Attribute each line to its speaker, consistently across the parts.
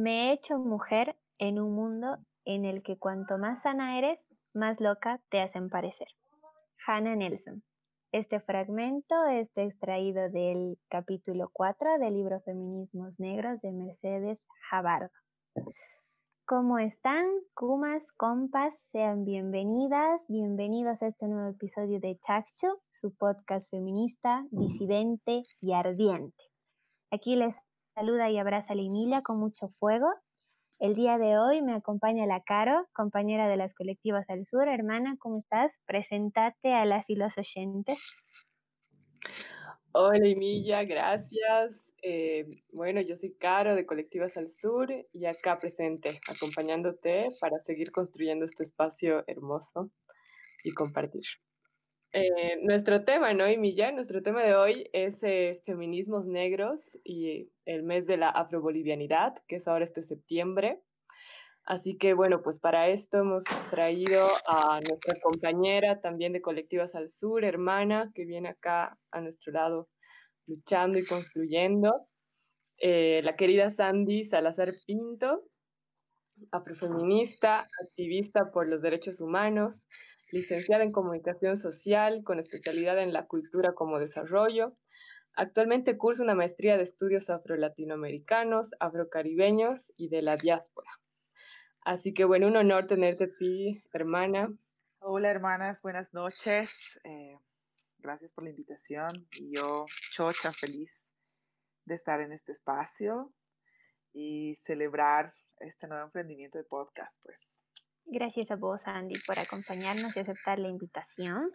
Speaker 1: Me he hecho mujer en un mundo en el que cuanto más sana eres, más loca te hacen parecer. Hannah Nelson. Este fragmento está extraído del capítulo 4 del libro Feminismos Negros de Mercedes Jabardo. ¿Cómo están, Kumas, compas? Sean bienvenidas, bienvenidos a este nuevo episodio de Chakchu, su podcast feminista, disidente y ardiente. Aquí les saluda y abraza la Emilia con mucho fuego. El día de hoy me acompaña la Caro, compañera de las colectivas al sur. Hermana, ¿cómo estás? Presentate a las y los oyentes.
Speaker 2: Hola Emilia, gracias. Eh, bueno, yo soy Caro de Colectivas al Sur y acá presente, acompañándote para seguir construyendo este espacio hermoso y compartir. Eh, nuestro tema, ¿no, Emilia? Nuestro tema de hoy es eh, feminismos negros y el mes de la afrobolivianidad, que es ahora este septiembre. Así que bueno, pues para esto hemos traído a nuestra compañera también de Colectivas al Sur, hermana, que viene acá a nuestro lado luchando y construyendo. Eh, la querida Sandy Salazar Pinto, afrofeminista, activista por los derechos humanos, licenciada en comunicación social con especialidad en la cultura como desarrollo. Actualmente cursa una maestría de estudios afro-latinoamericanos, afrocaribeños y de la diáspora. Así que bueno, un honor tenerte a ti, hermana.
Speaker 3: Hola hermanas, buenas noches. Eh, Gracias por la invitación y yo, chocha, feliz de estar en este espacio y celebrar este nuevo emprendimiento de podcast, pues.
Speaker 1: Gracias a vos, Andy, por acompañarnos y aceptar la invitación.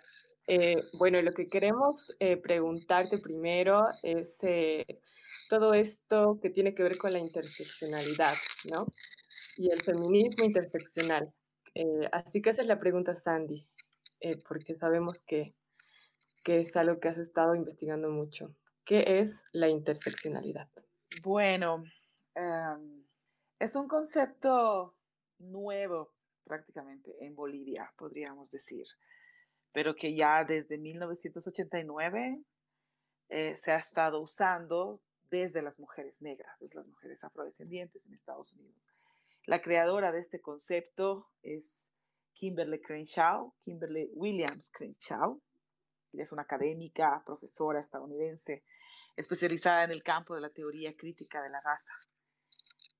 Speaker 2: Eh, bueno, lo que queremos eh, preguntarte primero es eh, todo esto que tiene que ver con la interseccionalidad, ¿no? Y el feminismo interseccional. así que esa es la pregunta, Sandy, porque sabemos que que es algo que has estado investigando mucho. ¿Qué es la interseccionalidad?
Speaker 3: Bueno, em, es un concepto nuevo prácticamente en Bolivia, podríamos decir, pero que ya desde 1989 eh, se ha estado usando desde las mujeres negras, desde las mujeres afrodescendientes en Estados Unidos. La creadora de este concepto es Kimberly Crenshaw, Kimberly Williams Crenshaw, es una académica, profesora estadounidense, especializada en el campo de la teoría crítica de la raza.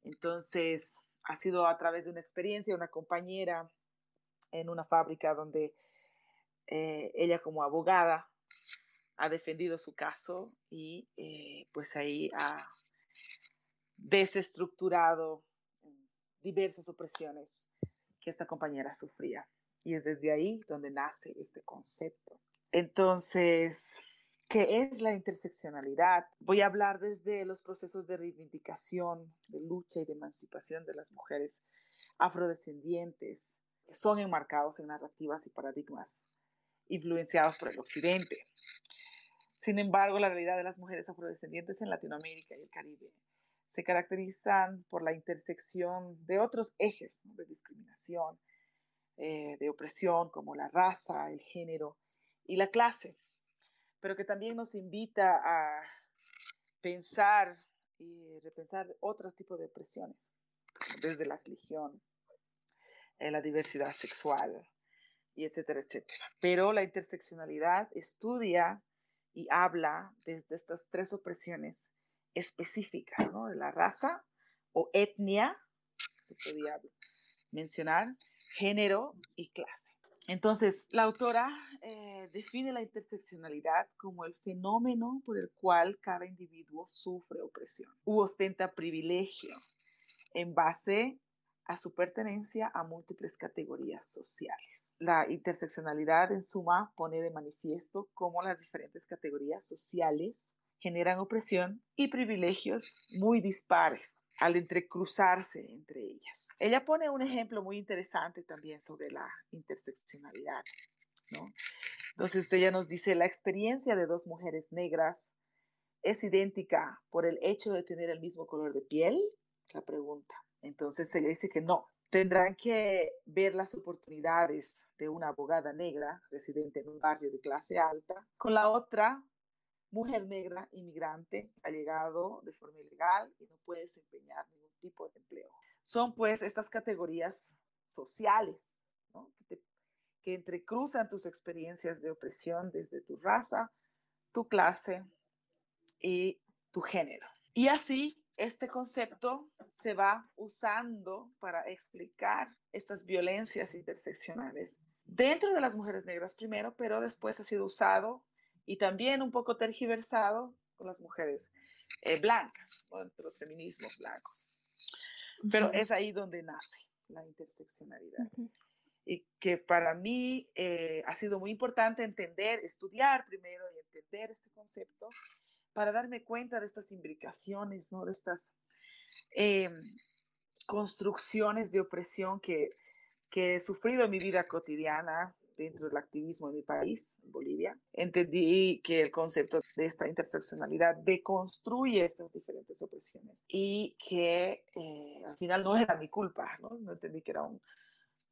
Speaker 3: Entonces, ha sido a través de una experiencia, una compañera en una fábrica donde eh, ella como abogada ha defendido su caso y eh, pues ahí ha desestructurado diversas opresiones que esta compañera sufría. Y es desde ahí donde nace este concepto. Entonces, ¿qué es la interseccionalidad? Voy a hablar desde los procesos de reivindicación, de lucha y de emancipación de las mujeres afrodescendientes, que son enmarcados en narrativas y paradigmas influenciados por el Occidente. Sin embargo, la realidad de las mujeres afrodescendientes en Latinoamérica y el Caribe se caracterizan por la intersección de otros ejes de discriminación, eh, de opresión, como la raza, el género, y la clase, pero que también nos invita a pensar y repensar otro tipo de opresiones, desde la religión, eh, la diversidad sexual, y etcétera, etcétera. Pero la interseccionalidad estudia y habla desde estas tres opresiones específicas, ¿no? De la raza o etnia, se podía mencionar, género y clase. Entonces, la autora eh, define la interseccionalidad como el fenómeno por el cual cada individuo sufre opresión u ostenta privilegio en base a su pertenencia a múltiples categorías sociales. La interseccionalidad, en suma, pone de manifiesto cómo las diferentes categorías sociales generan opresión y privilegios muy dispares al entrecruzarse entre ellas. Ella pone un ejemplo muy interesante también sobre la interseccionalidad. ¿no? Entonces ella nos dice, la experiencia de dos mujeres negras es idéntica por el hecho de tener el mismo color de piel, la pregunta. Entonces ella dice que no, tendrán que ver las oportunidades de una abogada negra residente en un barrio de clase alta con la otra mujer negra inmigrante ha llegado de forma ilegal y no puede desempeñar ningún tipo de empleo. Son pues estas categorías sociales que, que entrecruzan tus experiencias de opresión desde tu raza, tu clase y tu género. Y así este concepto se va usando para explicar estas violencias interseccionales dentro de las mujeres negras primero, pero después ha sido usado y también un poco tergiversado con las mujeres eh, blancas, o entre los feminismos blancos. Pero es ahí donde nace la interseccionalidad. Y que para mí eh, ha sido muy importante entender, estudiar primero y entender este concepto para darme cuenta de estas imbricaciones, ¿no? de estas em, construcciones de opresión que, que he sufrido en mi vida cotidiana dentro del activismo en mi país, Bolivia. Entendí que el concepto de esta interseccionalidad deconstruye estas diferentes opresiones y que eh, al final no era mi culpa, ¿no? no entendí que era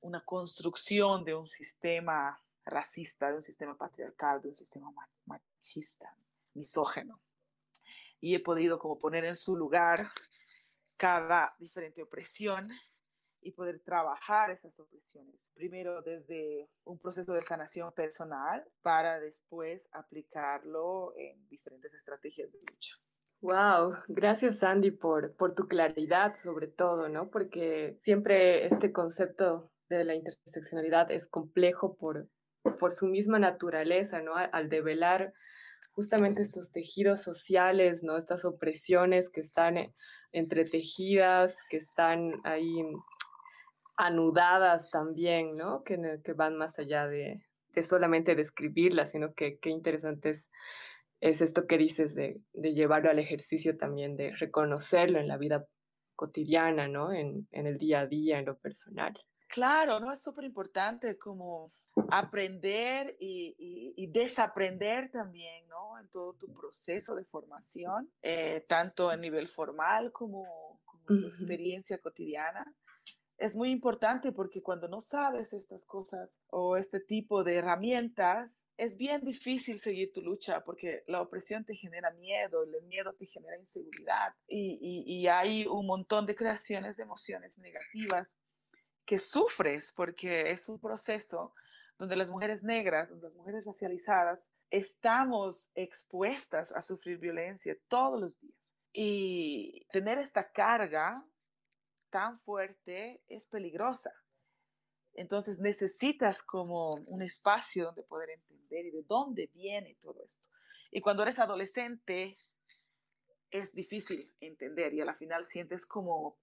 Speaker 3: una construcción de un sistema racista, de un sistema patriarcal, de un sistema machista, misógeno y he podido como poner en su lugar cada diferente opresión y poder trabajar esas opresiones. Primero desde un proceso de sanación personal para después aplicarlo en diferentes estrategias de lucha.
Speaker 2: Wow, gracias Sandy por, por tu claridad sobre todo, ¿no? Porque siempre este concepto de la interseccionalidad es complejo por, por su misma naturaleza, ¿no? Al develar justamente estos tejidos sociales, ¿no? Estas opresiones que están eh, entretejidas, que están ahí anudadas también, ¿no? Que, que van más allá de, solamente describirlas, sino que qué interesante es, es, esto que dices de, de, llevarlo al ejercicio también, de reconocerlo en la vida cotidiana, ¿no? En, en el día a día, en lo personal.
Speaker 3: Claro, ¿no? Es súper importante como aprender y, desaprender también, ¿no? En todo tu proceso de formación, eh, tanto a nivel formal como, como tu experiencia cotidiana. Es muy importante porque cuando no sabes estas cosas o este tipo de herramientas, es bien difícil seguir tu lucha porque la opresión te genera miedo, el miedo te genera inseguridad y, y hay un montón de creaciones de emociones negativas que sufres porque es un proceso donde las mujeres negras, donde las mujeres racializadas, estamos expuestas a sufrir violencia todos los días. Y tener esta carga tan fuerte es peligrosa. Entonces necesitas como un espacio donde poder entender y de dónde viene todo esto. Y cuando eres adolescente es difícil entender y a la final sientes como,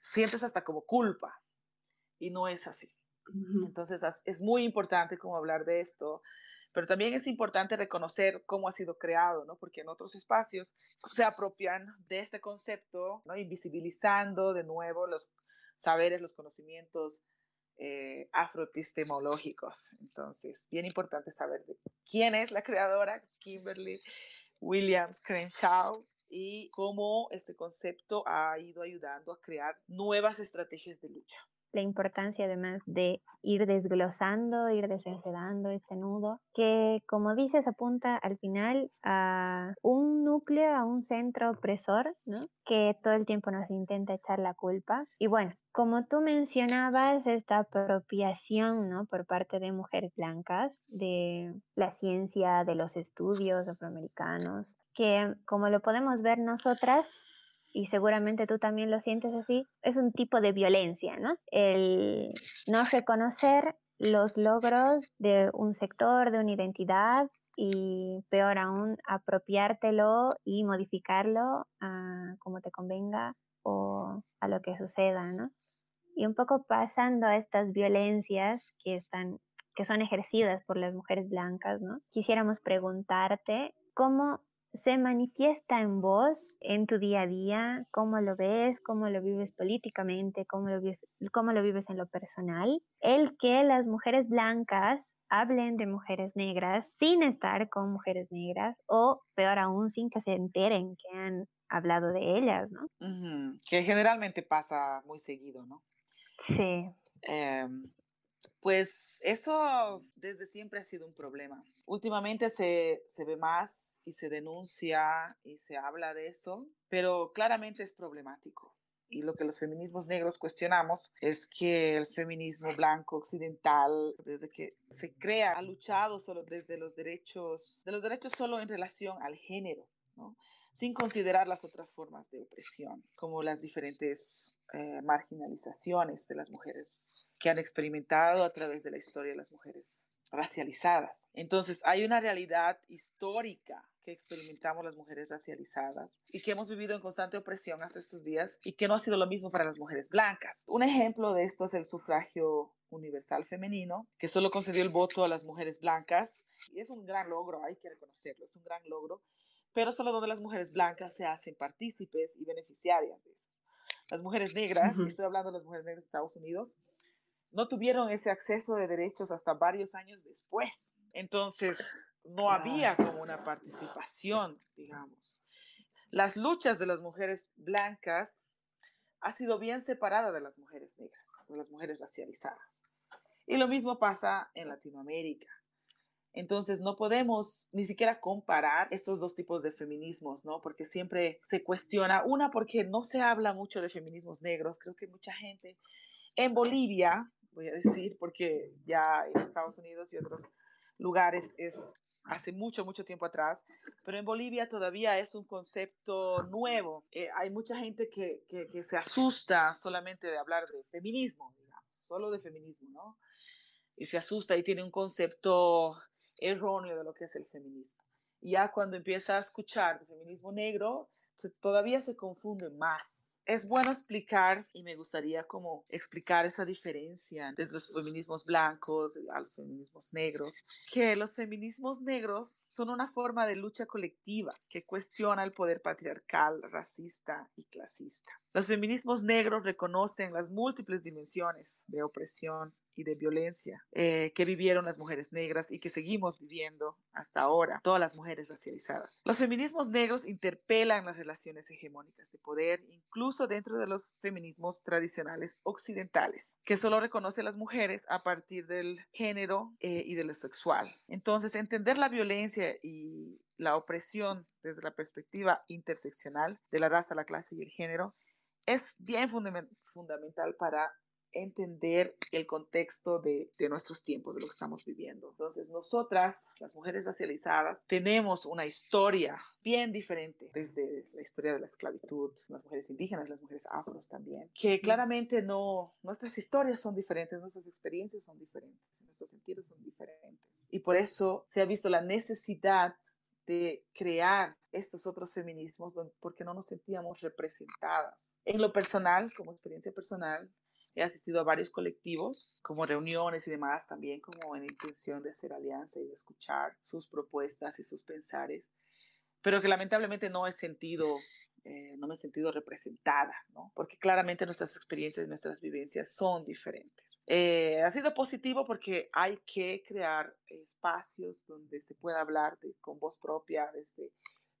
Speaker 3: sientes hasta como culpa. Y no es así. Entonces es muy importante como hablar de esto, pero también es importante reconocer cómo ha sido creado, ¿no? Porque en otros espacios se apropian de este concepto, ¿no? Invisibilizando de nuevo los saberes, los conocimientos eh, afroepistemológicos. Entonces, bien importante saber quién es la creadora, Kimberly Williams Crenshaw, y cómo este concepto ha ido ayudando a crear nuevas estrategias de lucha
Speaker 1: la importancia además de ir desglosando, ir desenredando este nudo, que como dices apunta al final a un núcleo, a un centro opresor, ¿no? que todo el tiempo nos intenta echar la culpa. Y bueno, como tú mencionabas, esta apropiación ¿no? por parte de mujeres blancas de la ciencia, de los estudios afroamericanos, que como lo podemos ver nosotras, y seguramente tú también lo sientes así, es un tipo de violencia, ¿no? El no reconocer los logros de un sector, de una identidad y peor aún, apropiártelo y modificarlo a como te convenga o a lo que suceda, ¿no? Y un poco pasando a estas violencias que están que son ejercidas por las mujeres blancas, ¿no? Quisiéramos preguntarte cómo se manifiesta en vos, en tu día a día, cómo lo ves, cómo lo vives políticamente, cómo lo vives, cómo lo vives en lo personal, el que las mujeres blancas hablen de mujeres negras sin estar con mujeres negras o peor aún sin que se enteren que han hablado de ellas, ¿no?
Speaker 3: Que generalmente pasa muy seguido, ¿no?
Speaker 1: Sí.
Speaker 3: Em, pues eso desde siempre ha sido un problema. Últimamente se, se ve más y se denuncia y se habla de eso, pero claramente es problemático. y lo que los feminismos negros cuestionamos es que el feminismo blanco occidental, desde que se crea, ha luchado solo desde los derechos, de los derechos solo en relación al género, ¿no? sin considerar las otras formas de opresión, como las diferentes eh, marginalizaciones de las mujeres que han experimentado a través de la historia de las mujeres racializadas. Entonces, hay una realidad histórica que experimentamos las mujeres racializadas y que hemos vivido en constante opresión hasta estos días y que no ha sido lo mismo para las mujeres blancas. Un ejemplo de esto es el sufragio universal femenino, que solo concedió el voto a las mujeres blancas. Y es un gran logro, hay que reconocerlo, es un gran logro, pero solo donde las mujeres blancas se hacen partícipes y beneficiarias de eso. Las mujeres negras, y estoy hablando de las mujeres negras de Estados Unidos, no tuvieron ese acceso de derechos hasta varios años después. Entonces, no había como una participación, digamos. Las luchas de las mujeres blancas ha sido bien separada de las mujeres negras, de las mujeres racializadas. Y lo mismo pasa en Latinoamérica. Entonces no podemos ni siquiera comparar estos dos tipos de feminismos, ¿no? Porque siempre se cuestiona, una porque no se habla mucho de feminismos negros, creo que mucha gente en Bolivia, voy a decir, porque ya en Estados Unidos y otros lugares es hace mucho, mucho tiempo atrás, pero en Bolivia todavía es un concepto nuevo. Eh, hay mucha gente que, que, se asusta solamente de hablar de feminismo, solo de feminismo, ¿no? Y se asusta y tiene un concepto erróneo de lo que es el feminismo. Y ya cuando empieza a escuchar el feminismo negro, todavía se confunde más es bueno explicar y me gustaría como explicar esa diferencia desde los feminismos blancos a los feminismos negros, que los feminismos negros son una forma de lucha colectiva que cuestiona el poder patriarcal, racista y clasista. Los feminismos negros reconocen las múltiples dimensiones de opresión y de violencia eh, que vivieron las mujeres negras y que seguimos viviendo hasta ahora, todas las mujeres racializadas. Los feminismos negros interpelan las relaciones hegemónicas de poder, incluso dentro de los feminismos tradicionales occidentales, que solo reconoce las mujeres a partir del género eh, y de lo sexual. Entonces, entender la violencia y la opresión desde la perspectiva interseccional de la raza, la clase y el género es bien fundamental para entender el contexto de, de, nuestros tiempos, de lo que estamos viviendo. Entonces, nosotras, las mujeres racializadas, tenemos una historia bien diferente desde la historia de la esclavitud, las mujeres indígenas, las mujeres afros también, que claramente no, nuestras historias son diferentes, nuestras experiencias son diferentes, nuestros sentidos son diferentes. Y por eso se ha visto la necesidad de crear estos otros feminismos porque no nos sentíamos representadas. En lo personal, como experiencia personal, He asistido a varios colectivos, como reuniones y demás, también como en intención de hacer alianza y de escuchar sus propuestas y sus pensares, pero que lamentablemente no he sentido, eh, no me he sentido representada, ¿no? porque claramente nuestras experiencias y nuestras vivencias son diferentes. Eh, ha sido positivo porque hay que crear espacios donde se pueda hablar de, con voz propia desde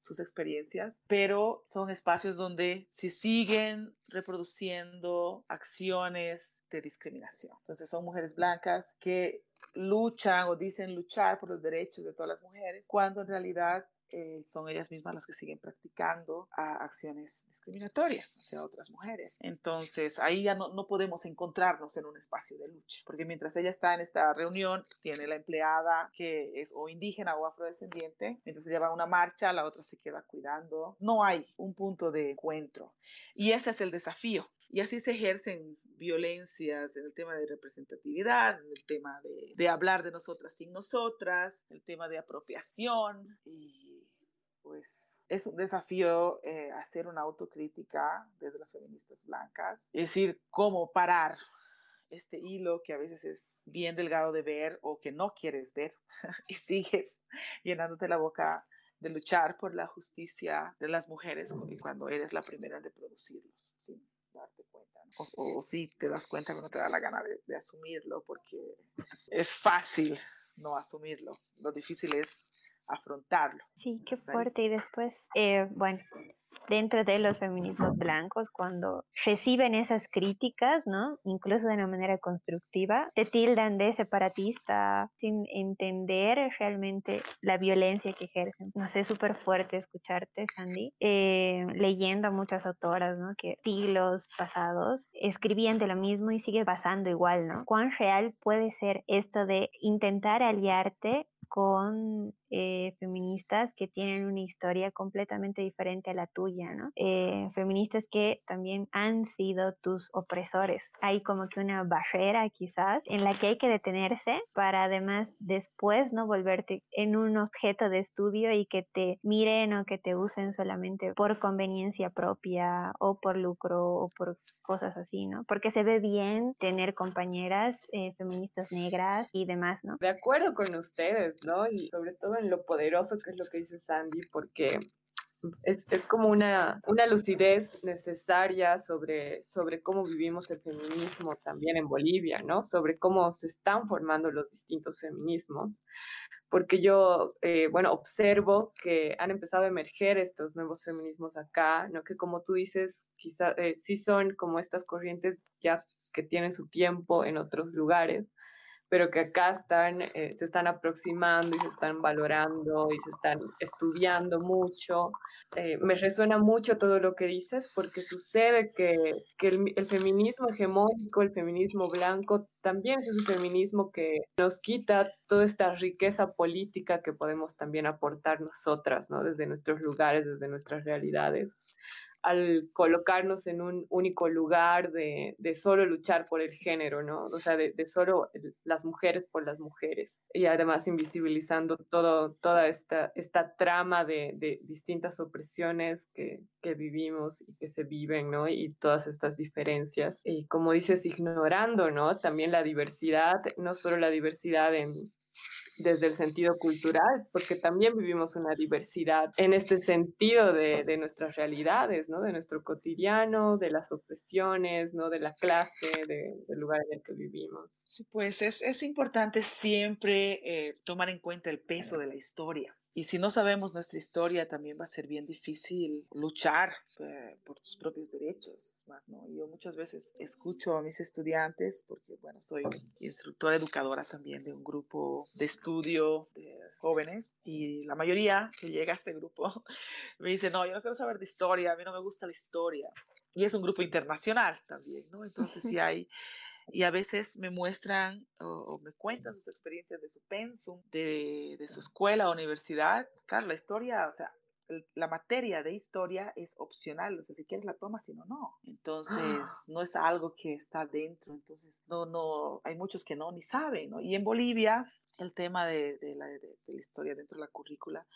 Speaker 3: sus experiencias, pero son espacios donde se siguen reproduciendo acciones de discriminación. Entonces son mujeres blancas que luchan o dicen luchar por los derechos de todas las mujeres, cuando en realidad eh, son ellas mismas las que siguen practicando acciones discriminatorias hacia otras mujeres. Entonces, ahí ya no, no, podemos encontrarnos en un espacio de lucha, porque mientras ella está en esta reunión, tiene la empleada que es o indígena o afrodescendiente, mientras ella va a una marcha, la otra se queda cuidando. No hay un punto de encuentro. Y ese es el desafío. Y así se ejercen violencias en el tema de representatividad, en el tema de, de hablar de nosotras sin nosotras, el tema de apropiación y pues es un desafío eh, hacer una autocrítica desde las feministas blancas, es decir, cómo parar este hilo que a veces es bien delgado de ver o que no quieres ver y sigues llenándote la boca de luchar por la justicia de las mujeres cuando eres la primera en reproducirlos, sin darte cuenta. O, si te das cuenta cuando te da la gana de, de asumirlo, porque es fácil no asumirlo. Lo difícil es afrontarlo.
Speaker 1: Sí, qué fuerte. Y después, eh, bueno, dentro de los feminismos blancos, cuando reciben esas críticas, ¿no? Incluso de una manera constructiva, te tildan de separatista sin entender realmente la violencia que ejercen. No sé, súper fuerte escucharte, Sandy, eh, leyendo a muchas autoras, ¿no? Que siglos pasados escribían de lo mismo y sigue pasando igual, ¿no? ¿Cuán real puede ser esto de intentar aliarte con eh, feministas que tienen una historia completamente diferente a la tuya, ¿no? Eh, feministas que también han sido tus opresores. Hay como que una barrera quizás en la que hay que detenerse para además después no volverte en un objeto de estudio y que te miren o que te usen solamente por conveniencia propia o por lucro o por cosas así, ¿no? Porque se ve bien tener compañeras eh, feministas negras y demás, ¿no?
Speaker 2: De acuerdo con ustedes, ¿no? Y sobre todo en lo poderoso que es lo que dice Sandy, porque es, es, como una, una lucidez necesaria sobre, sobre cómo vivimos el feminismo también en Bolivia, ¿no? Sobre cómo se están formando los distintos feminismos, porque yo, eh, bueno, observo que han empezado a emerger estos nuevos feminismos acá, ¿no? Que como tú dices, quizá eh, sí son como estas corrientes ya que tienen su tiempo en otros lugares, pero que acá están, eh, se están aproximando y se están valorando y se están estudiando mucho. Eh, me resuena mucho todo lo que dices porque sucede que, que el, el, feminismo hegemónico, el feminismo blanco, también es un feminismo que nos quita toda esta riqueza política que podemos también aportar nosotras, ¿no? Desde nuestros lugares, desde nuestras realidades al colocarnos en un único lugar de, de, solo luchar por el género, ¿no? O sea, de, de, solo las mujeres por las mujeres. Y además invisibilizando todo, toda esta, esta trama de, de distintas opresiones que, que, vivimos y que se viven, ¿no? Y todas estas diferencias. Y como dices, ignorando, ¿no? También la diversidad, no solo la diversidad en, desde el sentido cultural, porque también vivimos una diversidad en este sentido de, de, nuestras realidades, ¿no? De nuestro cotidiano, de las opresiones, ¿no? De la clase, de, del lugar en el que vivimos.
Speaker 3: Sí, pues es, es importante siempre eh, tomar en cuenta el peso de la historia. Y si no sabemos nuestra historia, también va a ser bien difícil luchar eh, por tus propios derechos. Más, ¿no? Yo muchas veces escucho a mis estudiantes, porque bueno, soy instructora educadora también de un grupo de estudio de jóvenes, y la mayoría que llega a este grupo me dice, no, yo no quiero saber de historia, a mí no me gusta la historia. Y es un grupo internacional también, ¿no? Entonces sí hay y a veces me muestran o, o, me cuentan sus experiencias de su pensum, de, de su escuela o universidad. Claro, la historia, o sea, la materia de historia es opcional, o sea, si quieres la tomas, si no, no. Entonces, no es algo que está dentro, entonces, no, no, hay muchos que no, ni saben, ¿no? Y en Bolivia, el tema de, de, la, de, de la historia dentro de la currícula,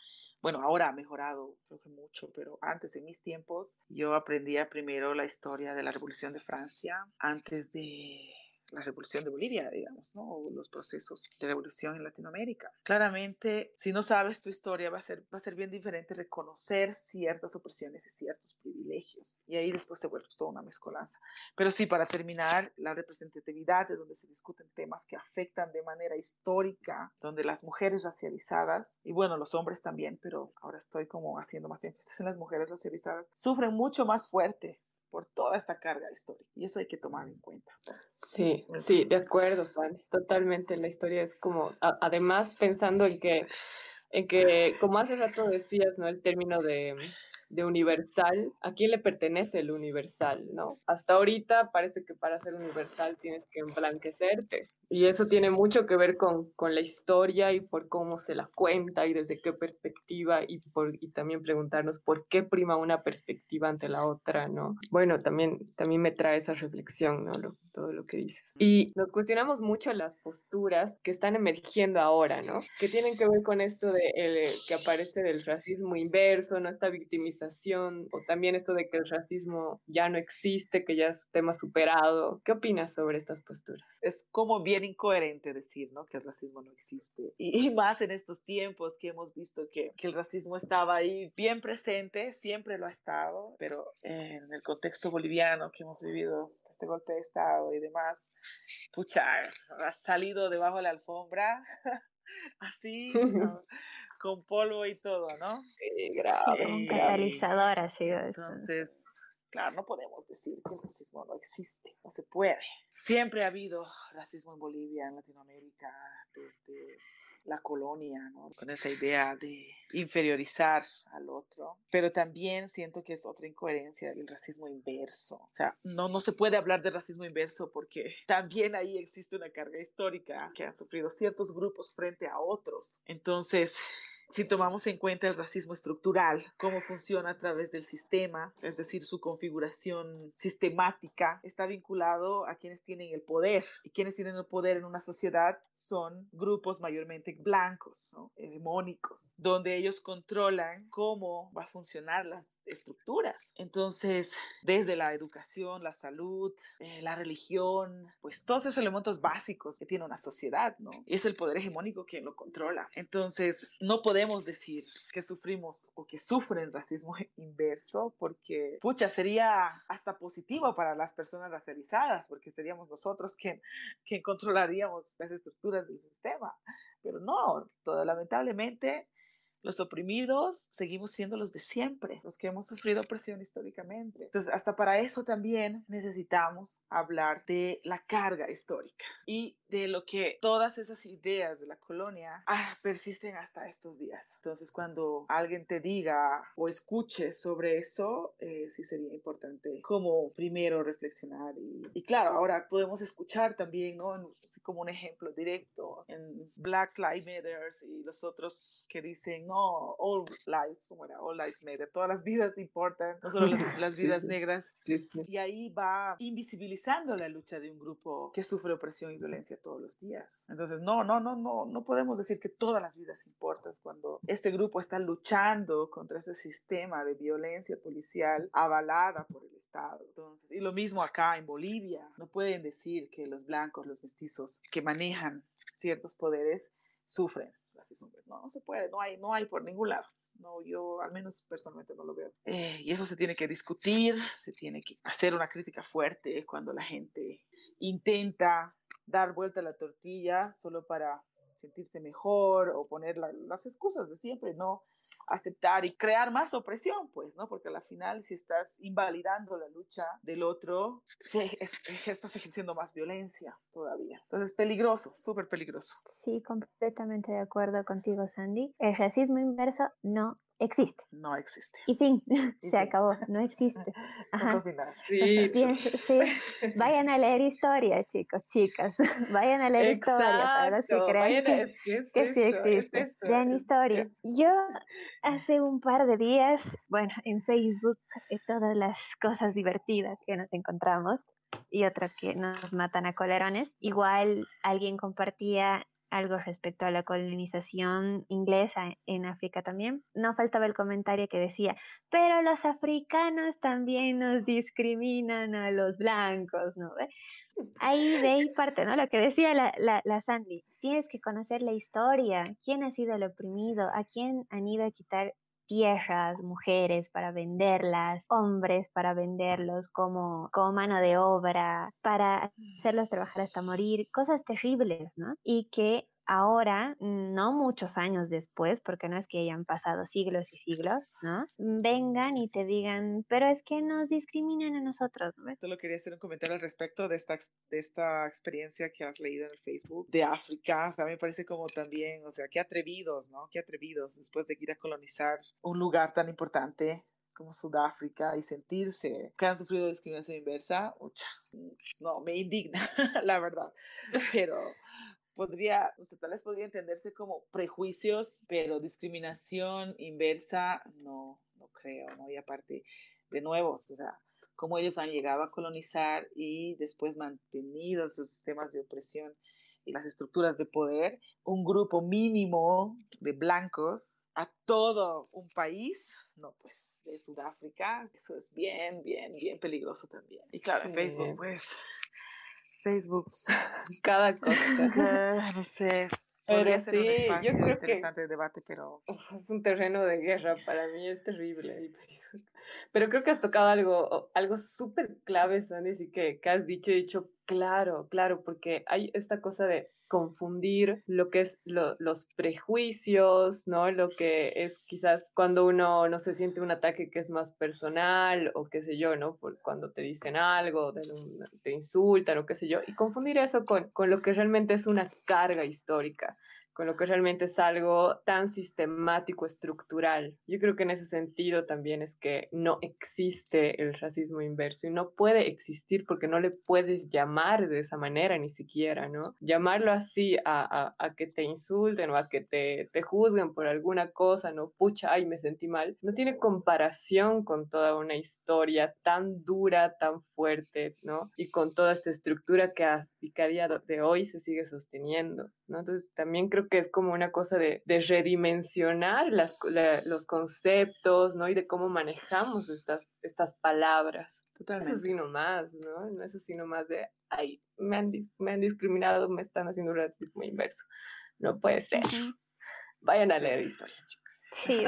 Speaker 3: bueno, ahora ha mejorado, creo que mucho, pero antes, en mis tiempos, yo aprendía primero la historia de la Revolución de Francia, antes de la revolución de Bolivia, digamos, ¿no? O los procesos de revolución en Latinoamérica. Claramente, si no sabes tu historia, va a ser, va a ser bien diferente reconocer ciertas opresiones y ciertos privilegios. Y ahí después se vuelve toda una mezcolanza. Pero sí, para terminar, la representatividad de donde se discuten temas que afectan de manera histórica, donde las mujeres racializadas, y bueno, los hombres también, pero ahora estoy como haciendo más énfasis en las mujeres racializadas, sufren mucho más fuerte por toda esta carga histórica. Y eso hay que tomar en cuenta.
Speaker 2: Sí, sí, de acuerdo, Fanny. Totalmente. La historia es como, a, además pensando en que, en que, como hace rato decías, ¿no? El término de, de universal, ¿a quién le pertenece el universal, no? Hasta ahorita parece que para ser universal tienes que emblanquecerte. Y eso tiene mucho que ver con, con la historia y por cómo se la cuenta y desde qué perspectiva y, por, y también preguntarnos por qué prima una perspectiva ante la otra, ¿no? Bueno, también, también me trae esa reflexión, ¿no? Lo, todo lo que dices. Y nos cuestionamos mucho las posturas que están emergiendo ahora, ¿no? Que tienen que ver con esto de el, que aparece del racismo inverso, ¿no? Esta victimización, o también esto de que el racismo ya no existe, que ya es tema superado. ¿Qué opinas sobre estas posturas?
Speaker 3: Es como bien incoherente decir, ¿no? Que el racismo no existe. Y, y más en estos tiempos que hemos visto que, que, el racismo estaba ahí bien presente, siempre lo ha estado, pero en el contexto boliviano que hemos vivido este golpe de Estado y demás, pucha, ha salido debajo de la alfombra así, con polvo y todo, ¿no?
Speaker 2: Sí, grave.
Speaker 1: un catalizador ha sido
Speaker 3: esto. Entonces, claro, no podemos decir que el racismo no existe, no se puede. Siempre ha habido racismo en Bolivia, en Latinoamérica, desde la colonia, con esa idea de inferiorizar al otro, pero también siento que es otra incoherencia el racismo inverso. O sea, no, no se puede hablar de racismo inverso porque también ahí existe una carga histórica que han sufrido ciertos grupos frente a otros. Entonces, si tomamos en cuenta el racismo estructural, cómo funciona a través del sistema, es decir, su configuración sistemática, está vinculado a quienes tienen el poder. Y quienes tienen el poder en una sociedad son grupos mayormente blancos, ¿no? donde ellos controlan cómo va a funcionar las estructuras. Entonces, desde la educación, la salud, eh, la religión, pues todos esos elementos básicos que tiene una sociedad, ¿no? Es el poder hegemónico quien lo controla. Entonces, no podemos decir que sufrimos o que sufren racismo inverso porque, pucha, sería hasta positivo para las personas racializadas porque seríamos nosotros quien controlaríamos las estructuras del sistema. Pero no, todo, lamentablemente los oprimidos seguimos siendo los de siempre, los que hemos sufrido opresión históricamente. Entonces, hasta para eso también necesitamos hablar de la carga histórica y de lo que todas esas ideas de la colonia ah, persisten hasta estos días. Entonces, cuando alguien te diga o escuche sobre eso, eh, sí sería importante como primero reflexionar. Y, y, claro, ahora podemos escuchar también, ¿no? Como un ejemplo directo en Black Lives Matter y los otros que dicen no, all lives, all lives matter, todas las vidas importan, no solo las, vidas negras. Y ahí va invisibilizando la lucha de un grupo que sufre opresión y violencia todos los días. Entonces, no, no, no, no, no podemos decir que todas las vidas importan cuando este grupo está luchando contra ese sistema de violencia policial avalada por el Estado. Entonces, y lo mismo acá en Bolivia, no pueden decir que los blancos, los mestizos que manejan ciertos poderes sufren no, no se puede, no hay, no hay por ningún lado. No, yo al menos personalmente no lo veo. Eh, y eso se tiene que discutir, se tiene que hacer una crítica fuerte cuando la gente intenta dar vuelta a la tortilla solo para sentirse mejor o poner las excusas de siempre, no aceptar y crear más opresión, pues, ¿no? Porque al final, si estás invalidando la lucha del otro, estás ejerciendo más violencia todavía. Entonces, peligroso, súper peligroso.
Speaker 1: Sí, completamente de acuerdo contigo, Sandy. El racismo inverso no existe.
Speaker 3: No existe.
Speaker 1: Y fin, se acabó, no existe. Ajá. Sí. sí. Vayan a leer historia, chicos, chicas. Vayan a leer historia para los que creen que, sí existe. Lean historia. Yo hace un par de días, bueno, en Facebook, eh, todas las cosas divertidas que nos encontramos y otras que nos matan a colerones. Igual alguien compartía algo respecto a la colonización inglesa en África también. No faltaba el comentario que decía, pero los africanos también nos discriminan a los blancos, ¿no? Ahí de ahí parte, ¿no? Lo que decía la, la, la Sandy, tienes que conocer la historia, quién ha sido el oprimido, a quién han ido a quitar tierras, mujeres para venderlas, hombres para venderlos como, como mano de obra, para hacerlos trabajar hasta morir, cosas terribles, ¿no? Y que ahora, no muchos años después, porque no es que hayan pasado siglos y siglos, ¿no? Vengan y te digan, pero es que nos discriminan a nosotros, ¿no?
Speaker 3: Solo quería hacer un comentario al respecto de esta, de esta experiencia que has leído en el Facebook de África. O sea, me parece como también, o sea, qué atrevidos, ¿no? Qué atrevidos después de ir a colonizar un lugar tan importante como Sudáfrica y sentirse que han sufrido discriminación inversa, ucha, no, me indigna, la verdad. Pero podría, o sea, tal vez podría entenderse como prejuicios, pero discriminación inversa, no, no creo, ¿no? Y aparte, de nuevo, o sea, cómo ellos han llegado a colonizar y después mantenido sus sistemas de opresión y las estructuras de poder, un grupo mínimo de blancos a todo un país, no, pues de Sudáfrica, eso es bien, bien, bien peligroso también. Y claro, en Facebook, pues Facebook.
Speaker 2: Cada cosa.
Speaker 3: no sé.
Speaker 2: Pero sí, un yo creo
Speaker 3: interesante debate, pero...
Speaker 2: Es un terreno de guerra, para mí es terrible. Pero creo que has tocado algo, algo súper clave, Sandy, y que, que has dicho, dicho, claro, claro, porque hay esta cosa de confundir lo que es los prejuicios, ¿no? Lo que es quizás cuando uno no se siente un ataque que es más personal o qué sé yo, ¿no? Por cuando te dicen algo, te, insultan o qué sé yo, y confundir eso con, con lo que realmente es una carga histórica con lo que realmente es algo tan sistemático, estructural. Yo creo que en ese sentido también es que no existe el racismo inverso y no puede existir porque no le puedes llamar de esa manera ni siquiera, ¿no? Llamarlo así a, a, que te insulten o a que te, te juzguen por alguna cosa, ¿no? Pucha, ay, me sentí mal. No tiene comparación con toda una historia tan dura, tan fuerte, ¿no? Y con toda esta estructura que a, que a día de hoy se sigue sosteniendo, ¿no? Entonces también creo que es como una cosa de, redimensionar las, los conceptos, ¿no? Y de cómo manejamos estas, estas palabras. Totalmente. No es así nomás, ¿no? No es así nomás de, ay, me han, me han discriminado, me están haciendo racismo inverso. No puede ser. Vayan a leer historia, chicos.
Speaker 1: Sí,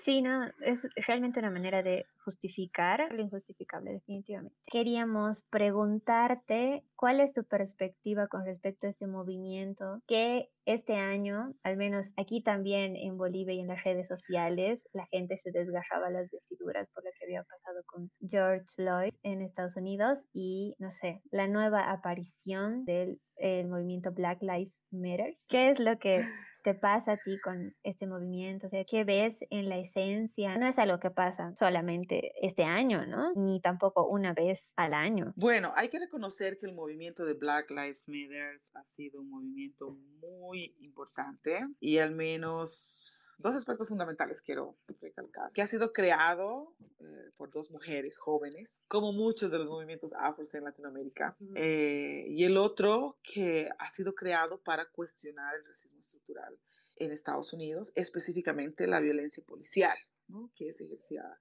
Speaker 1: sí, no, es realmente una manera de justificar lo injustificable, definitivamente. Queríamos preguntarte cuál es tu perspectiva con respecto a este movimiento que este año, al menos aquí también en Bolivia y en las redes sociales, la gente se desgarraba las vestiduras por lo que había pasado con George Floyd en Estados Unidos y, no sé, la nueva aparición del movimiento Black Lives Matter. ¿Qué es lo que te pasa a ti con este movimiento? O sea, ¿qué ves en la esencia? No es algo que pasa solamente este año, ¿no? Ni tampoco una vez al año.
Speaker 3: Bueno, hay que reconocer que el movimiento de Black Lives Matter ha sido un movimiento muy importante y al menos dos aspectos fundamentales quiero recalcar, que ha sido creado eh, por dos mujeres jóvenes, como muchos de los movimientos afros en Latinoamérica, eh, y el otro que ha sido creado para cuestionar el racismo estructural en Estados Unidos, específicamente la violencia policial, ¿no? que es ejercida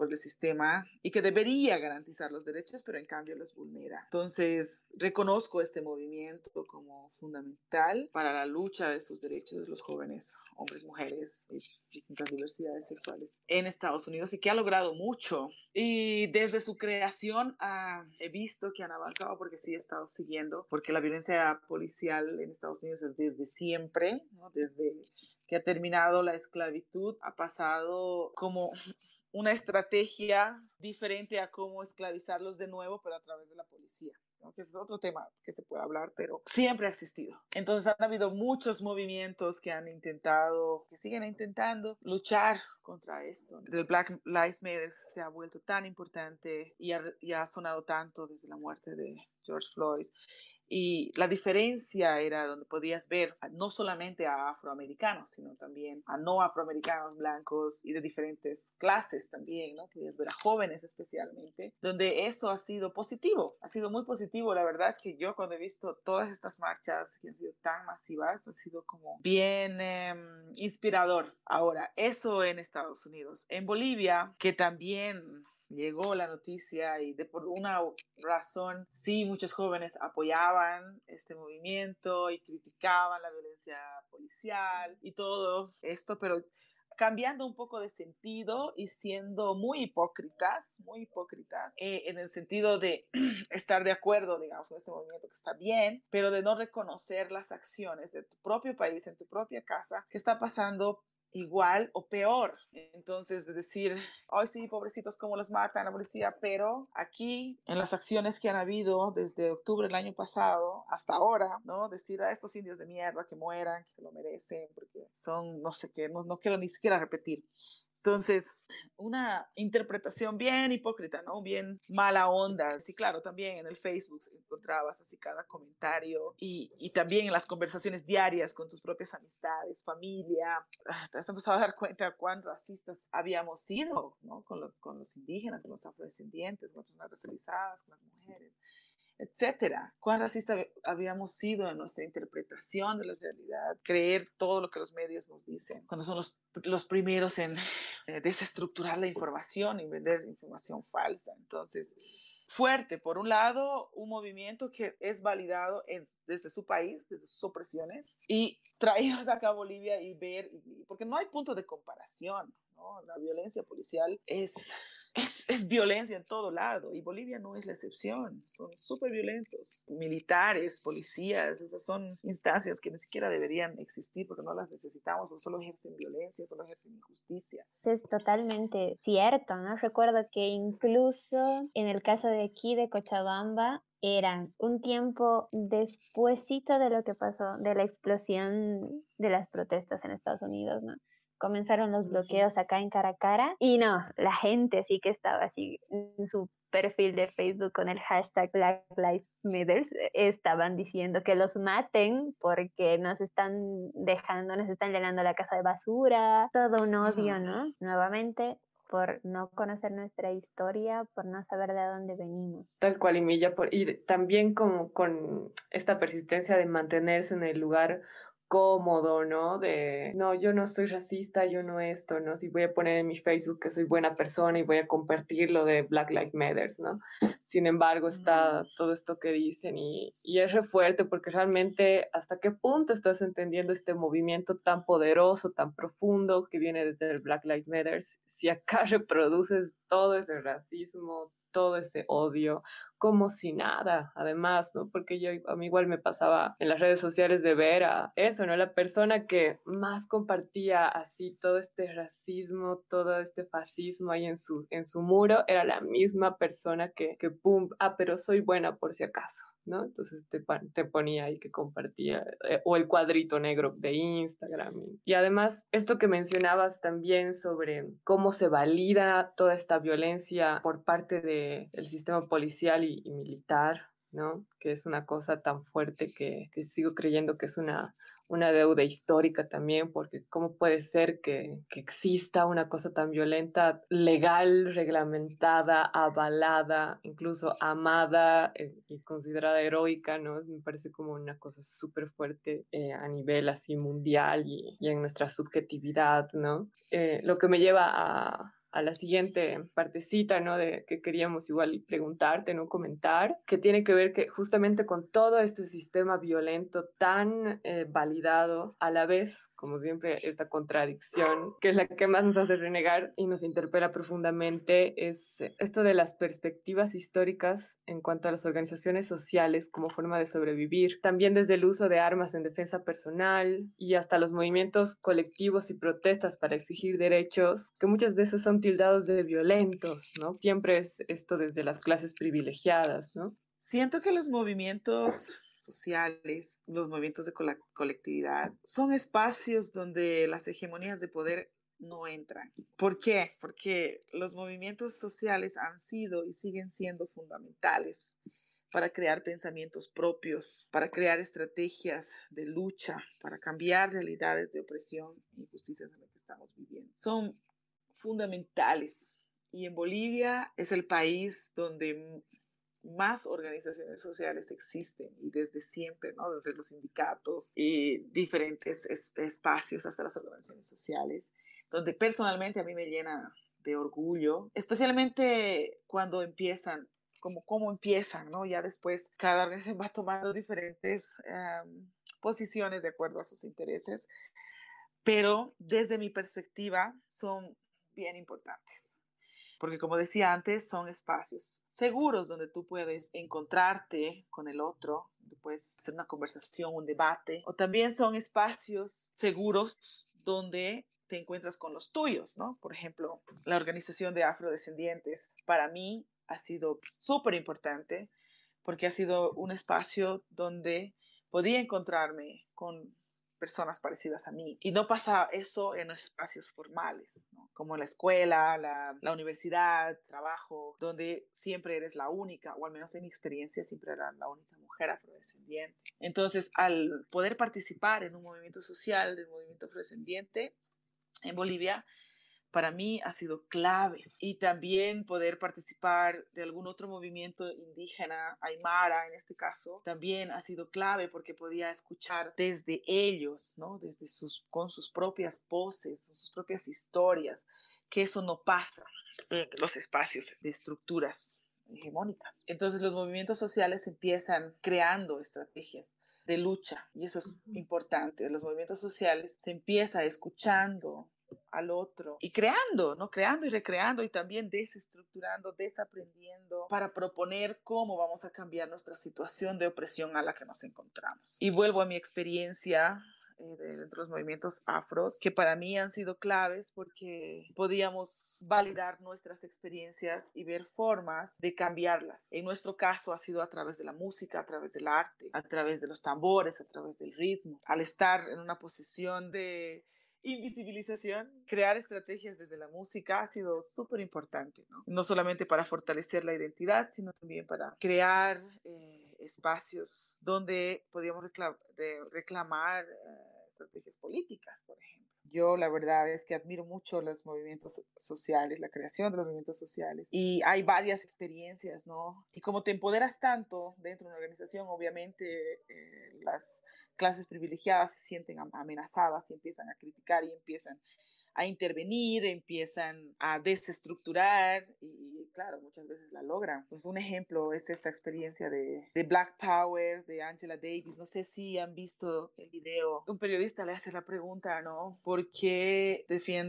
Speaker 3: por el sistema y que debería garantizar los derechos, pero en cambio los vulnera. Entonces, reconozco este movimiento como fundamental para la lucha de sus derechos de los jóvenes, hombres, mujeres y distintas diversidades sexuales en Estados Unidos y que ha logrado mucho. Y desde su creación ah, he visto que han avanzado porque sí he estado siguiendo, porque la violencia policial en Estados Unidos es desde siempre, ¿no? desde que ha terminado la esclavitud, ha pasado como una estrategia diferente a cómo esclavizarlos de nuevo, pero a través de la policía. que es otro tema que se puede hablar, pero siempre ha existido. Entonces han habido muchos movimientos que han intentado, que siguen intentando luchar contra esto. El Black Lives Matter se ha vuelto tan importante y ha, y ha sonado tanto desde la muerte de George Floyd y la diferencia era donde podías ver no solamente a afroamericanos, sino también a no afroamericanos blancos y de diferentes clases también, ¿no? Podías ver a jóvenes especialmente, donde eso ha sido positivo, ha sido muy positivo. La verdad es que yo cuando he visto todas estas marchas que han sido tan masivas, ha sido como bien em, inspirador. Ahora, eso en Estados Unidos. En Bolivia, que también llegó la noticia y de por una razón, sí, muchos jóvenes apoyaban este movimiento y criticaban la violencia policial y todo esto, pero cambiando un poco de sentido y siendo muy hipócritas, muy hipócritas, eh, en el sentido de estar de acuerdo, digamos, con este movimiento que está bien, pero de no reconocer las acciones de tu propio país, en tu propia casa, que está pasando igual o peor. Entonces, de decir, ay, sí, pobrecitos, cómo los matan la policía, pero aquí, en las acciones que han habido desde octubre del año pasado hasta ahora, ¿no? Decir a estos indios de mierda que mueran, que se lo merecen, porque son, no sé qué, no, no quiero ni siquiera repetir. Entonces, una interpretación bien hipócrita, ¿no? Bien mala onda. Sí, claro, también en el Facebook encontrabas así cada comentario y, y también en las conversaciones diarias con tus propias amistades, familia. Ah, te has empezado a dar cuenta cuán racistas habíamos sido, ¿no? Con, con los indígenas, con los afrodescendientes, con las personas racializadas, con las mujeres etcétera. Cuán racista habíamos sido en nuestra interpretación de la realidad, creer todo lo que los medios nos dicen, cuando son los, los primeros en eh, desestructurar la información y vender información falsa. Entonces, fuerte, por un lado, un movimiento que es validado desde su país, desde sus opresiones, y traídos acá a Bolivia y ver, porque no hay punto de comparación. La violencia policial es es, es, violencia en todo lado y Bolivia no es la excepción. Son súper violentos. Militares, policías, esas son instancias que ni siquiera deberían existir porque no las necesitamos, porque solo ejercen violencia, solo ejercen injusticia.
Speaker 1: Es totalmente cierto, ¿no? Recuerdo que incluso en el caso de aquí de Cochabamba, eran un tiempo despuesito de lo que pasó, de la explosión de las protestas en Estados Unidos, ¿no? Comenzaron los bloqueos acá en Caracara y no, la gente sí que estaba así en su perfil de Facebook con el hashtag Black Lives Matter estaban diciendo que los maten porque nos están dejando, nos están llenando la casa de basura, todo un odio, ¿no? Nuevamente por no conocer nuestra historia, por no saber de dónde venimos.
Speaker 2: Tal cual, y Milla, por, y también como con esta persistencia de mantenerse en el lugar cómodo, ¿no? De, no, yo no soy racista, yo no esto, ¿no? Si voy a poner en mi Facebook que soy buena persona y voy a compartir lo de Black Lives Matter, ¿no? Sin embargo, está todo esto que dicen y, y es re fuerte porque realmente hasta qué punto estás entendiendo este movimiento tan poderoso, tan profundo que viene desde el Black Lives Matter, si acá reproduces todo ese racismo, todo ese odio, como si nada, además, ¿no? Porque yo a mí igual me pasaba en las redes sociales de ver a eso, ¿no? La persona que más compartía así todo este racismo, todo este fascismo ahí en su, en su muro, era la misma persona que, que, pum, ah, pero soy buena por si acaso. ¿no? Entonces te, te ponía ahí que compartía, eh, o el cuadrito negro de Instagram. Y, además, esto que mencionabas también sobre cómo se valida toda esta violencia por parte del sistema policial y, y, militar, ¿no? Que es una cosa tan fuerte que, que sigo creyendo que es una, una deuda histórica también, porque cómo puede ser que, que, exista una cosa tan violenta, legal, reglamentada, avalada, incluso amada eh, y considerada heroica, ¿no? Me parece como una cosa súper fuerte eh, a nivel así mundial y, y, en nuestra subjetividad, ¿no? Eh, lo que me lleva a, a la siguiente partecita, ¿no? De que queríamos igual preguntarte, ¿no? Comentar, que tiene que ver que justamente con todo este sistema violento tan eh, validado, a la vez, como siempre, esta contradicción, que es la que más nos hace renegar y nos interpela profundamente, es esto de las perspectivas históricas en cuanto a las organizaciones sociales como forma de sobrevivir, también desde el uso de armas en defensa personal y hasta los movimientos colectivos y protestas para exigir derechos, que muchas veces son tildados de violentos, ¿no? Siempre es esto desde las clases privilegiadas, ¿no?
Speaker 3: Siento que los movimientos sociales, los movimientos de colectividad, son espacios donde las hegemonías de poder no entran. ¿Por qué? Porque los movimientos sociales han sido y siguen siendo fundamentales para crear pensamientos propios, para crear estrategias de lucha, para cambiar realidades de opresión e injusticias en las que estamos viviendo. Son fundamentales. Y en Bolivia es el país donde más organizaciones sociales existen y desde siempre, ¿no? Desde los sindicatos y diferentes espacios hasta las organizaciones sociales, donde personalmente a mí me llena de orgullo, especialmente cuando empiezan, como cómo empiezan, ¿no? Ya después cada organización va tomando diferentes posiciones de acuerdo a sus intereses, pero desde mi perspectiva son bien importantes. Porque como decía antes, son espacios seguros donde tú puedes encontrarte con el otro, puedes hacer una conversación, un debate, o también son espacios seguros donde te encuentras con los tuyos, ¿no? Por ejemplo, la organización de afrodescendientes para mí ha sido súper importante porque ha sido un espacio donde podía encontrarme con personas parecidas a mí. Y no pasa eso en espacios formales, como la escuela, la, la, universidad, trabajo, donde siempre eres la única, o al menos en mi experiencia siempre era la única mujer afrodescendiente. Entonces, al poder participar en un movimiento social, del movimiento afrodescendiente en Bolivia, para mí ha sido clave. Y también poder participar de algún otro movimiento indígena, Aymara en este caso, también ha sido clave porque podía escuchar desde ellos, ¿no? Desde sus, con sus propias voces, sus propias historias, que eso no pasa en los espacios de estructuras hegemónicas. Entonces los movimientos sociales empiezan creando estrategias de lucha y eso es importante. Los movimientos sociales se empieza escuchando al otro y creando, ¿no? Creando y recreando y también desestructurando, desaprendiendo para proponer cómo vamos a cambiar nuestra situación de opresión a la que nos encontramos. Y vuelvo a mi experiencia eh, dentro de los movimientos afros, que para mí han sido claves porque podíamos validar nuestras experiencias y ver formas de cambiarlas. En nuestro caso ha sido a través de la música, a través del arte, a través de los tambores, a través del ritmo. Al estar en una posición de invisibilización, crear estrategias desde la música ha sido súper importante, ¿no? ¿no? solamente para fortalecer la identidad, sino también para crear eh, espacios donde podíamos reclamar eh, estrategias políticas, por ejemplo. Yo la verdad es que admiro mucho los movimientos sociales, la creación de los movimientos sociales. Y hay varias experiencias, ¿no? Y como te empoderas tanto dentro de una organización, obviamente eh, las clases privilegiadas se sienten amenazadas y empiezan a criticar y empiezan a intervenir, empiezan a desestructurar y, claro, muchas veces la logran. Pues un ejemplo es esta experiencia de, de, Black Power, de Angela Davis. No sé si han visto el video. Un periodista le hace la pregunta, ¿no? ¿Por qué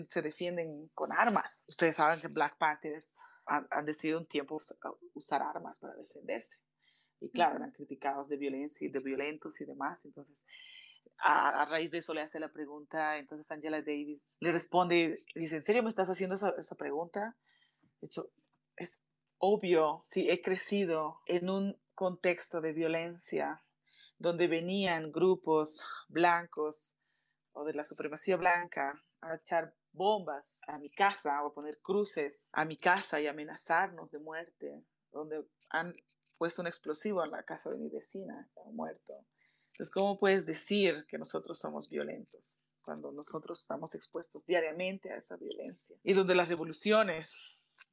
Speaker 3: se defienden con armas? Ustedes saben que Black Panthers han, han decidido un tiempo usar armas para defenderse. Y claro, eran criticados de violencia y de violentos y demás. Entonces, a, raíz de eso le hace la pregunta, entonces Angela Davis le responde, dice, ¿en serio me estás haciendo esa, esa pregunta? De hecho, es obvio, sí, he crecido en un contexto de violencia donde venían grupos blancos o de la supremacía blanca a echar bombas a mi casa o a poner cruces a mi casa y amenazarnos de muerte, donde han puesto un explosivo en la casa de mi vecina, ha muerto. Entonces, ¿cómo puedes decir que nosotros somos violentos cuando nosotros estamos expuestos diariamente a esa violencia? Y donde las revoluciones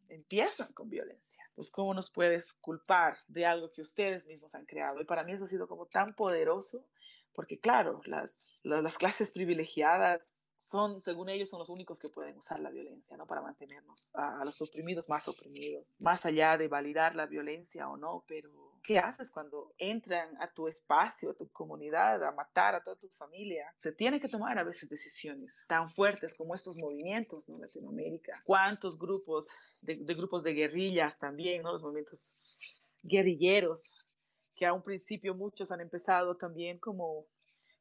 Speaker 3: empiezan con violencia. Entonces, ¿cómo nos puedes culpar de algo que ustedes mismos han creado? Y para mí eso ha sido como tan poderoso, porque claro, las, las, las clases privilegiadas son, según ellos, son los únicos que pueden usar la violencia, ¿no? Para mantenernos a, los oprimidos más oprimidos, más allá de validar la violencia o no, pero ¿Qué haces cuando entran a tu espacio, a tu comunidad, a matar a toda tu familia? Se tiene que tomar a veces decisiones tan fuertes como estos movimientos ¿no? en Latinoamérica. ¿Cuántos grupos de, de grupos de guerrillas también, ¿no? los movimientos guerrilleros, que a un principio muchos han empezado también como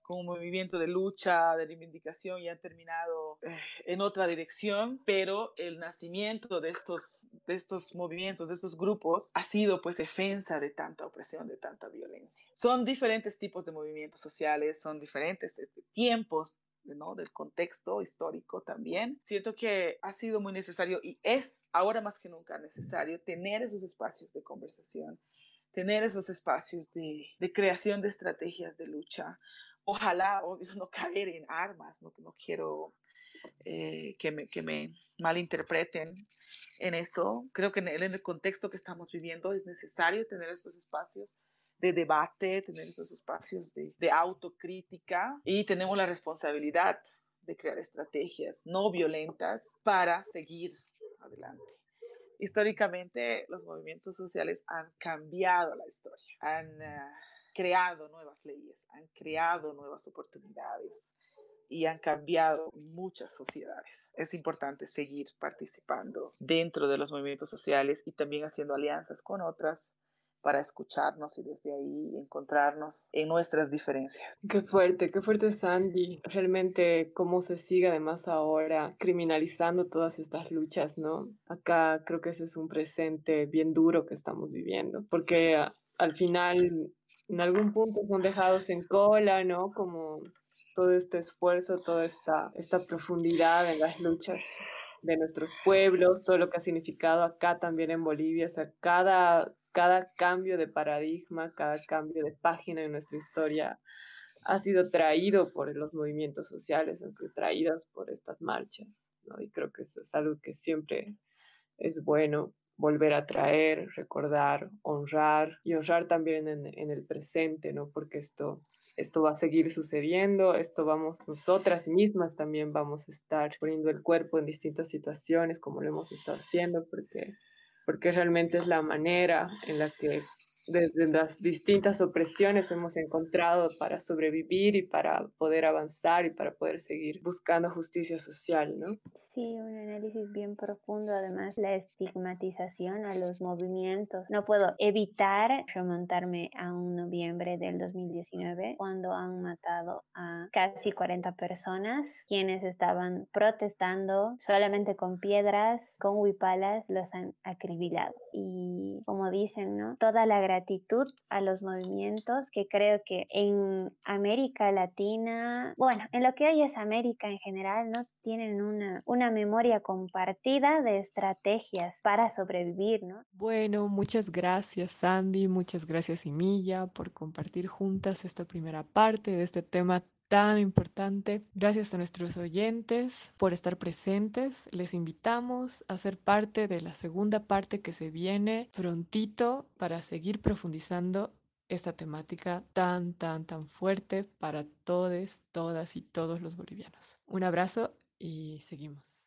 Speaker 3: como un movimiento de lucha, de reivindicación y han terminado eh, en otra dirección, pero el nacimiento de estos, de estos movimientos, de estos grupos, ha sido pues defensa de tanta opresión, de tanta violencia. Son diferentes tipos de movimientos sociales, son diferentes este, tiempos ¿no? del contexto histórico también. Siento que ha sido muy necesario y es ahora más que nunca necesario tener esos espacios de conversación, tener esos espacios de, de creación de estrategias de lucha, ojalá no caer en armas, no, no quiero eh, que, me, que me malinterpreten en eso. Creo que en el, en el, contexto que estamos viviendo es necesario tener estos espacios de debate, tener estos espacios de, de autocrítica y tenemos la responsabilidad de crear estrategias no violentas para seguir adelante. Históricamente los movimientos sociales han cambiado la historia, han... Uh, creado nuevas leyes, han creado nuevas oportunidades y han cambiado muchas sociedades. Es importante seguir participando dentro de los movimientos sociales y también haciendo alianzas con otras para escucharnos y desde ahí encontrarnos en nuestras diferencias.
Speaker 2: Qué fuerte, qué fuerte Sandy. Realmente cómo se sigue además ahora criminalizando todas estas luchas, ¿no? Acá creo que ese es un presente bien duro que estamos viviendo, porque al final en algún punto son dejados en cola, ¿no? Como todo este esfuerzo, toda esta, esta profundidad en las luchas de nuestros pueblos, todo lo que ha significado acá también en Bolivia, o sea, cada, cada cambio de paradigma, cada cambio de página en nuestra historia ha sido traído por los movimientos sociales, han sido traídas por estas marchas, ¿no? Y creo que eso es algo que siempre es bueno volver a traer, recordar, honrar y honrar también en, el presente, ¿no? Porque esto, esto va a seguir sucediendo, esto vamos, nosotras mismas también vamos a estar poniendo el cuerpo en distintas situaciones como lo hemos estado haciendo, porque, porque realmente es la manera en la que desde las distintas opresiones hemos encontrado para sobrevivir y para poder avanzar y para poder seguir buscando justicia social, ¿no?
Speaker 1: Sí, un análisis bien profundo, además la estigmatización a los movimientos. No puedo evitar remontarme a un noviembre del 2019 cuando han matado a casi 40 personas quienes estaban protestando solamente con piedras, con huipalas, los han acribilado. Y como dicen, ¿no? Toda la gratitud a los movimientos que creo que en América Latina, bueno, en lo que hoy es América en general, ¿no? Tienen una, una memoria compartida de estrategias para sobrevivir, ¿no?
Speaker 4: Bueno, muchas gracias Sandy, muchas gracias Imilla por compartir juntas esta primera parte de este tema tan importante. Gracias a nuestros oyentes por estar presentes. Les invitamos a ser parte de la segunda parte que se viene prontito para seguir profundizando esta temática tan, tan, tan fuerte para todos, todas y todos los bolivianos. Un abrazo y seguimos.